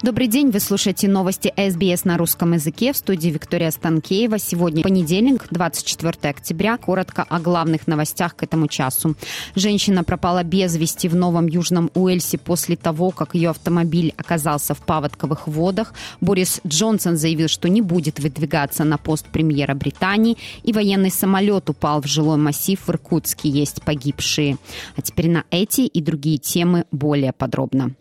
Добрый день, вы слушаете новости СБС на русском языке в студии Виктория Станкеева. Сегодня понедельник, 24 октября. Коротко о главных новостях к этому часу. Женщина пропала без вести в Новом Южном Уэльсе после того, как ее автомобиль оказался в паводковых водах. Борис Джонсон заявил, что не будет выдвигаться на пост премьера Британии. И военный самолет упал в жилой массив в Иркутске. Есть погибшие. А теперь на эти и другие темы более подробно.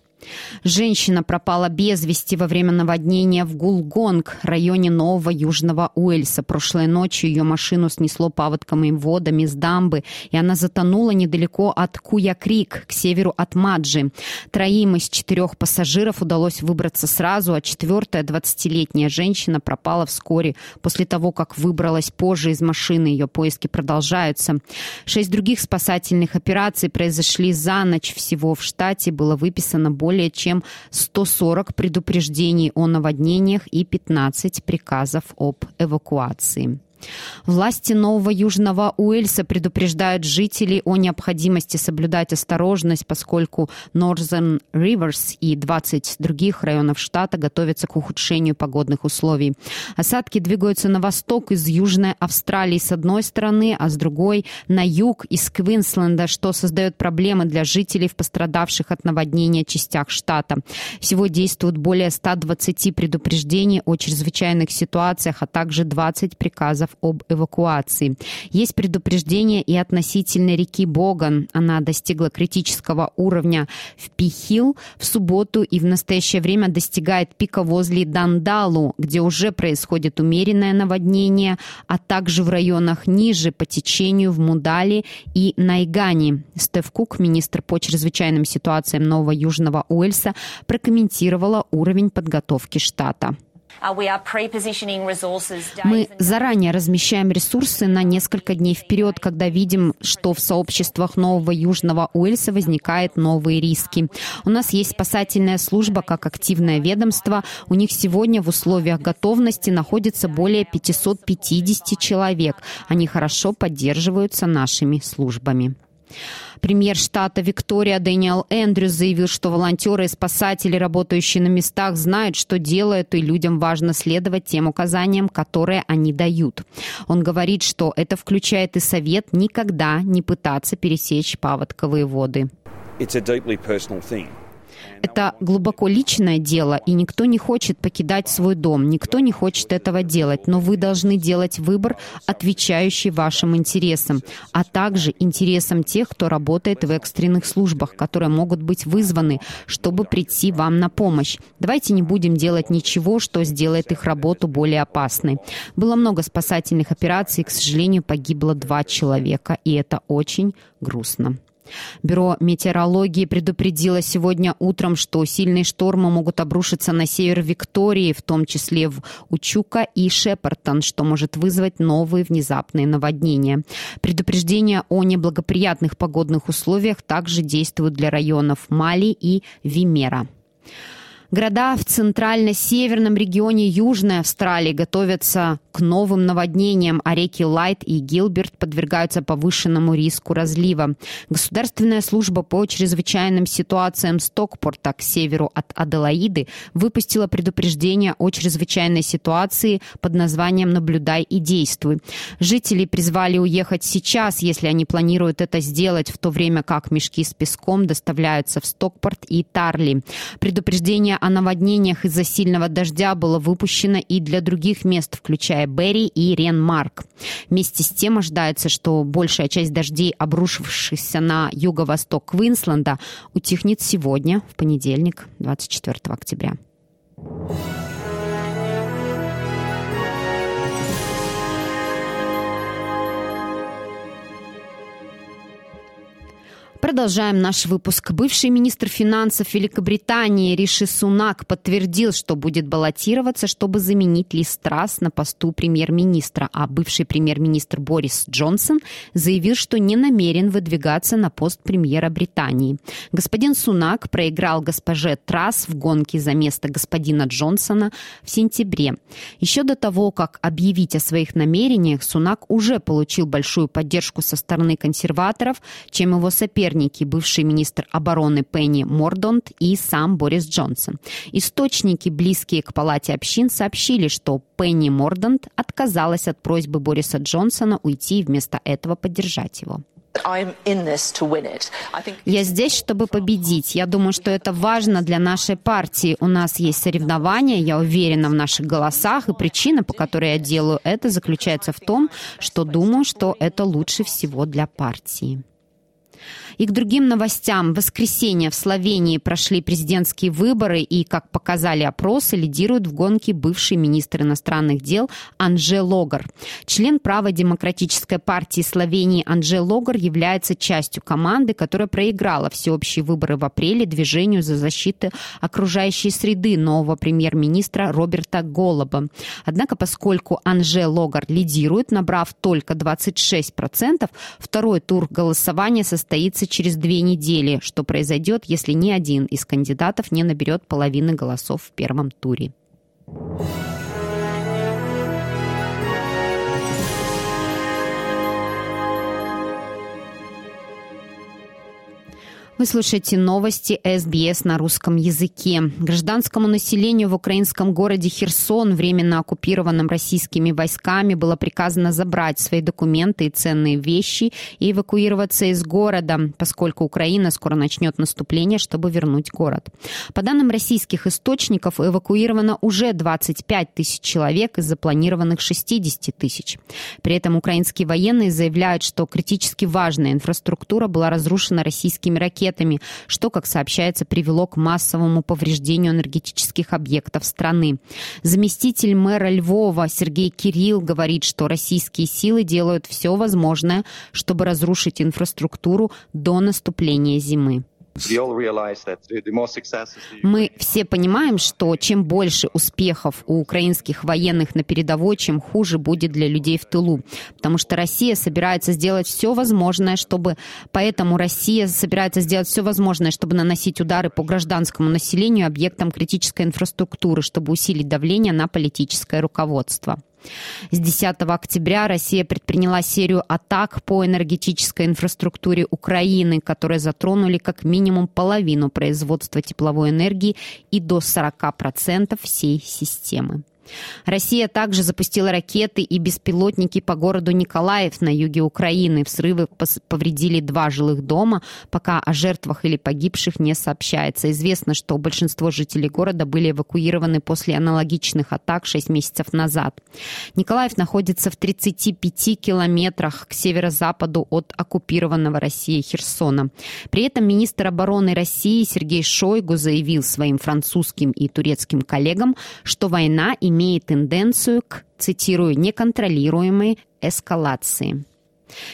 Женщина пропала без вести во время наводнения в Гулгонг, районе Нового Южного Уэльса. Прошлой ночью ее машину снесло паводками водами с дамбы, и она затонула недалеко от Куя-Крик, к северу от Маджи. Троим из четырех пассажиров удалось выбраться сразу, а четвертая, 20-летняя женщина, пропала вскоре после того, как выбралась позже из машины. Ее поиски продолжаются. Шесть других спасательных операций произошли за ночь. Всего в штате было выписано более более чем 140 предупреждений о наводнениях и 15 приказов об эвакуации. Власти Нового Южного Уэльса предупреждают жителей о необходимости соблюдать осторожность, поскольку Northern Rivers и 20 других районов штата готовятся к ухудшению погодных условий. Осадки двигаются на восток из Южной Австралии с одной стороны, а с другой на юг из Квинсленда, что создает проблемы для жителей в пострадавших от наводнения частях штата. Всего действуют более 120 предупреждений о чрезвычайных ситуациях, а также 20 приказов приказов об эвакуации. Есть предупреждение и относительно реки Боган. Она достигла критического уровня в Пихил в субботу и в настоящее время достигает пика возле Дандалу, где уже происходит умеренное наводнение, а также в районах ниже по течению в Мудали и Найгани. Стеф Кук, министр по чрезвычайным ситуациям Нового Южного Уэльса, прокомментировала уровень подготовки штата. Uh, Мы заранее размещаем ресурсы на несколько дней вперед, когда видим, что в сообществах Нового Южного Уэльса возникают новые риски. У нас есть спасательная служба как активное ведомство. У них сегодня в условиях готовности находится более 550 человек. Они хорошо поддерживаются нашими службами. Премьер штата Виктория Дэниел Эндрюс заявил, что волонтеры и спасатели, работающие на местах, знают, что делают, и людям важно следовать тем указаниям, которые они дают. Он говорит, что это включает и совет никогда не пытаться пересечь паводковые воды. It's a deeply personal thing. Это глубоко личное дело, и никто не хочет покидать свой дом, никто не хочет этого делать, но вы должны делать выбор, отвечающий вашим интересам, а также интересам тех, кто работает в экстренных службах, которые могут быть вызваны, чтобы прийти вам на помощь. Давайте не будем делать ничего, что сделает их работу более опасной. Было много спасательных операций, к сожалению, погибло два человека, и это очень грустно. Бюро метеорологии предупредило сегодня утром, что сильные штормы могут обрушиться на север Виктории, в том числе в Учука и Шепартон, что может вызвать новые внезапные наводнения. Предупреждения о неблагоприятных погодных условиях также действуют для районов Мали и Вимера. Города в центрально-северном регионе Южной Австралии готовятся к новым наводнениям, а реки Лайт и Гилберт подвергаются повышенному риску разлива. Государственная служба по чрезвычайным ситуациям Стокпорта к северу от Аделаиды выпустила предупреждение о чрезвычайной ситуации под названием «Наблюдай и действуй». Жители призвали уехать сейчас, если они планируют это сделать, в то время как мешки с песком доставляются в Стокпорт и Тарли. Предупреждение о наводнениях из-за сильного дождя было выпущено и для других мест, включая Берри и Ренмарк. Вместе с тем ожидается, что большая часть дождей, обрушившихся на юго-восток Квинсленда, утихнет сегодня, в понедельник, 24 октября. Продолжаем наш выпуск. Бывший министр финансов Великобритании Риши Сунак подтвердил, что будет баллотироваться, чтобы заменить Ли Страс на посту премьер-министра, а бывший премьер-министр Борис Джонсон заявил, что не намерен выдвигаться на пост премьера Британии. Господин Сунак проиграл госпоже Трасс в гонке за место господина Джонсона в сентябре. Еще до того, как объявить о своих намерениях, Сунак уже получил большую поддержку со стороны консерваторов, чем его соперник соперники, бывший министр обороны Пенни Мордонт и сам Борис Джонсон. Источники, близкие к Палате общин, сообщили, что Пенни Мордонт отказалась от просьбы Бориса Джонсона уйти и вместо этого поддержать его. Я здесь, чтобы победить. Я думаю, что это важно для нашей партии. У нас есть соревнования, я уверена в наших голосах, и причина, по которой я делаю это, заключается в том, что думаю, что это лучше всего для партии. И к другим новостям. В воскресенье в Словении прошли президентские выборы, и, как показали опросы, лидирует в гонке бывший министр иностранных дел Анже Логар. Член право-демократической партии Словении Анже Логар является частью команды, которая проиграла всеобщие выборы в апреле движению за защиту окружающей среды нового премьер-министра Роберта Голоба. Однако, поскольку Анже Логар лидирует, набрав только 26%, второй тур голосования состоится через две недели, что произойдет, если ни один из кандидатов не наберет половины голосов в первом туре. Вы слушаете новости СБС на русском языке. Гражданскому населению в украинском городе Херсон, временно оккупированном российскими войсками, было приказано забрать свои документы и ценные вещи и эвакуироваться из города, поскольку Украина скоро начнет наступление, чтобы вернуть город. По данным российских источников, эвакуировано уже 25 тысяч человек из запланированных 60 тысяч. При этом украинские военные заявляют, что критически важная инфраструктура была разрушена российскими ракетами ракетами, что, как сообщается, привело к массовому повреждению энергетических объектов страны. Заместитель мэра Львова Сергей Кирилл говорит, что российские силы делают все возможное, чтобы разрушить инфраструктуру до наступления зимы. Мы все понимаем, что чем больше успехов у украинских военных на передовой, чем хуже будет для людей в тылу. Потому что Россия собирается сделать все возможное, чтобы... Поэтому Россия собирается сделать все возможное, чтобы наносить удары по гражданскому населению, объектам критической инфраструктуры, чтобы усилить давление на политическое руководство. С 10 октября Россия предприняла серию атак по энергетической инфраструктуре Украины, которые затронули как минимум половину производства тепловой энергии и до 40% всей системы. Россия также запустила ракеты и беспилотники по городу Николаев на юге Украины. Взрывы повредили два жилых дома, пока о жертвах или погибших не сообщается. Известно, что большинство жителей города были эвакуированы после аналогичных атак 6 месяцев назад. Николаев находится в 35 километрах к северо-западу от оккупированного Россией Херсона. При этом министр обороны России Сергей Шойгу заявил своим французским и турецким коллегам, что война имеет имеет тенденцию к, цитирую, неконтролируемой эскалации.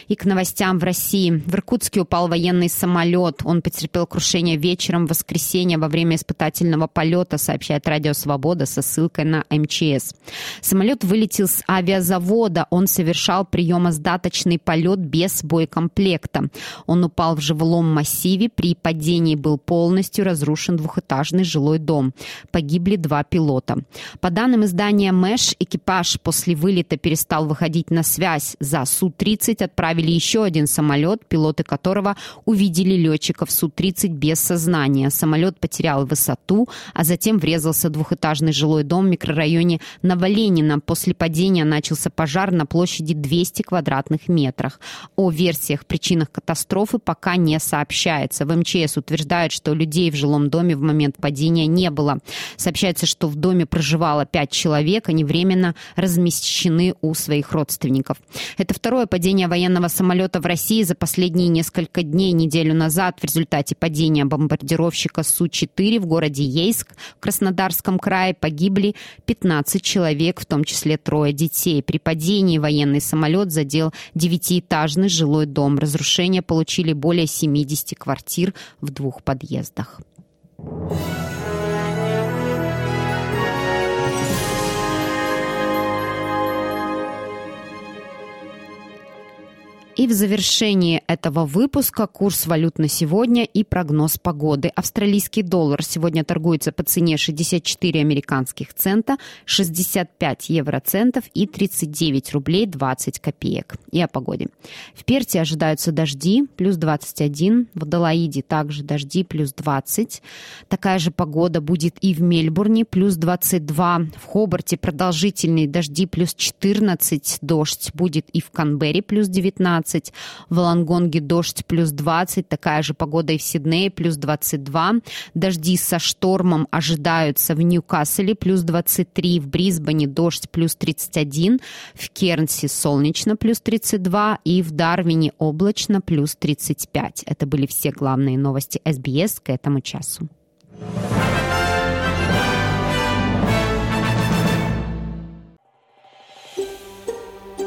И к новостям в России. В Иркутске упал военный самолет. Он потерпел крушение вечером в воскресенье во время испытательного полета, сообщает Радио Свобода со ссылкой на МЧС. Самолет вылетел с авиазавода. Он совершал приемоздаточный полет без боекомплекта. Он упал в живлом массиве. При падении был полностью разрушен двухэтажный жилой дом. Погибли два пилота. По данным издания МЭШ, экипаж после вылета перестал выходить на связь. За Су-30 отправили еще один самолет, пилоты которого увидели летчиков Су-30 без сознания. Самолет потерял высоту, а затем врезался в двухэтажный жилой дом в микрорайоне Новоленина. После падения начался пожар на площади 200 квадратных метрах. О версиях, причинах катастрофы пока не сообщается. В МЧС утверждают, что людей в жилом доме в момент падения не было. Сообщается, что в доме проживало пять человек, они временно размещены у своих родственников. Это второе падение в военного самолета в России за последние несколько дней. Неделю назад в результате падения бомбардировщика Су-4 в городе Ейск в Краснодарском крае погибли 15 человек, в том числе трое детей. При падении военный самолет задел девятиэтажный жилой дом. Разрушения получили более 70 квартир в двух подъездах. И в завершении этого выпуска курс валют на сегодня и прогноз погоды. Австралийский доллар сегодня торгуется по цене 64 американских цента, 65 евроцентов и 39 рублей 20 копеек. И о погоде. В Перте ожидаются дожди, плюс 21. В Далаиде также дожди, плюс 20. Такая же погода будет и в Мельбурне, плюс 22. В Хобарте продолжительные дожди, плюс 14. Дождь будет и в Канберре, плюс 19. 19, в Лангонге дождь плюс 20, такая же погода и в Сиднее плюс 22, дожди со штормом ожидаются в Ньюкасселе плюс 23, в Брисбене дождь плюс 31, в Кернсе солнечно плюс 32 и в Дарвине облачно плюс 35. Это были все главные новости СБС к этому часу.